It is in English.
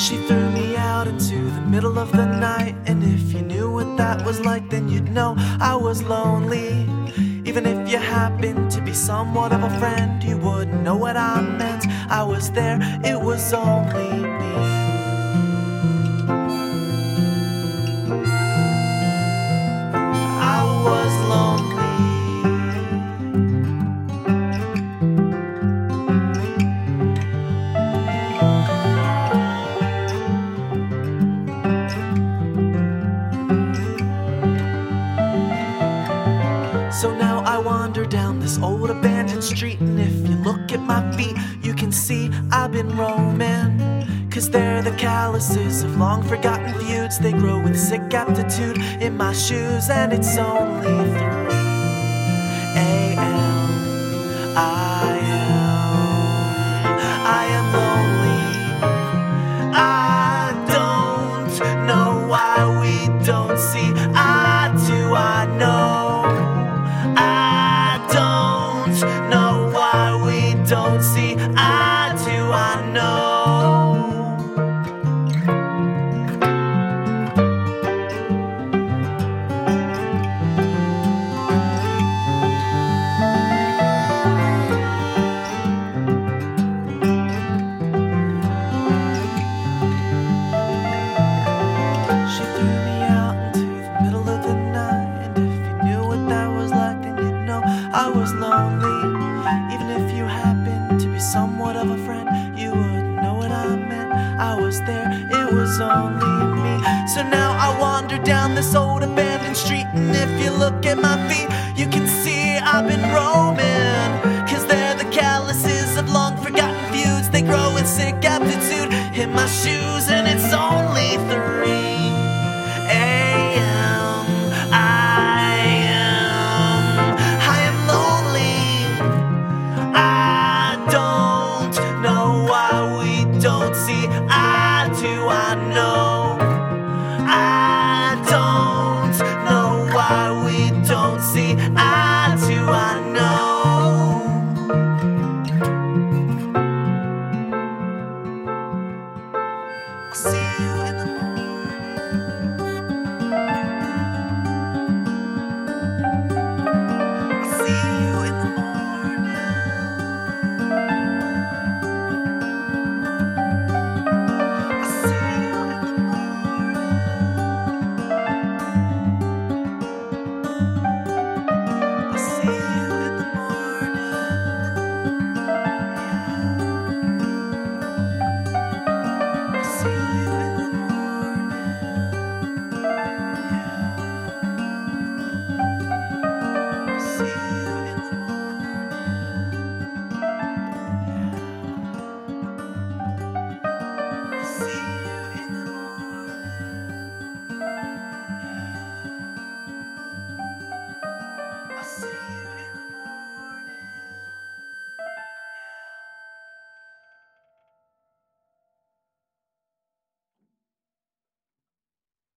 She threw me out into the middle of the night. And if you knew what that was like, then you'd know I was lonely. Even if you happened to be somewhat of a friend, you wouldn't know what I meant. I was there, it was only me. So now I wander down this old abandoned street, and if you look at my feet, you can see I've been roaming. Cause they're the calluses of long forgotten feuds. They grow with sick aptitude in my shoes, and it's only 3 a.m. I am, I am lonely. I don't know why we don't see eye don't see eye to eye. No. She threw me out into the middle of the night. And if you knew what that was like, then you'd know I was lonely. Even somewhat of a friend, you wouldn't know what I meant. I was there, it was only me. So now I wander down this old abandoned street. And if you look at my feet, you can see I've been roaming. Cause they're the calluses of long forgotten feuds. They grow in sick aptitude in my shoes, and it's only No, I don't know why we don't see eye to eye. See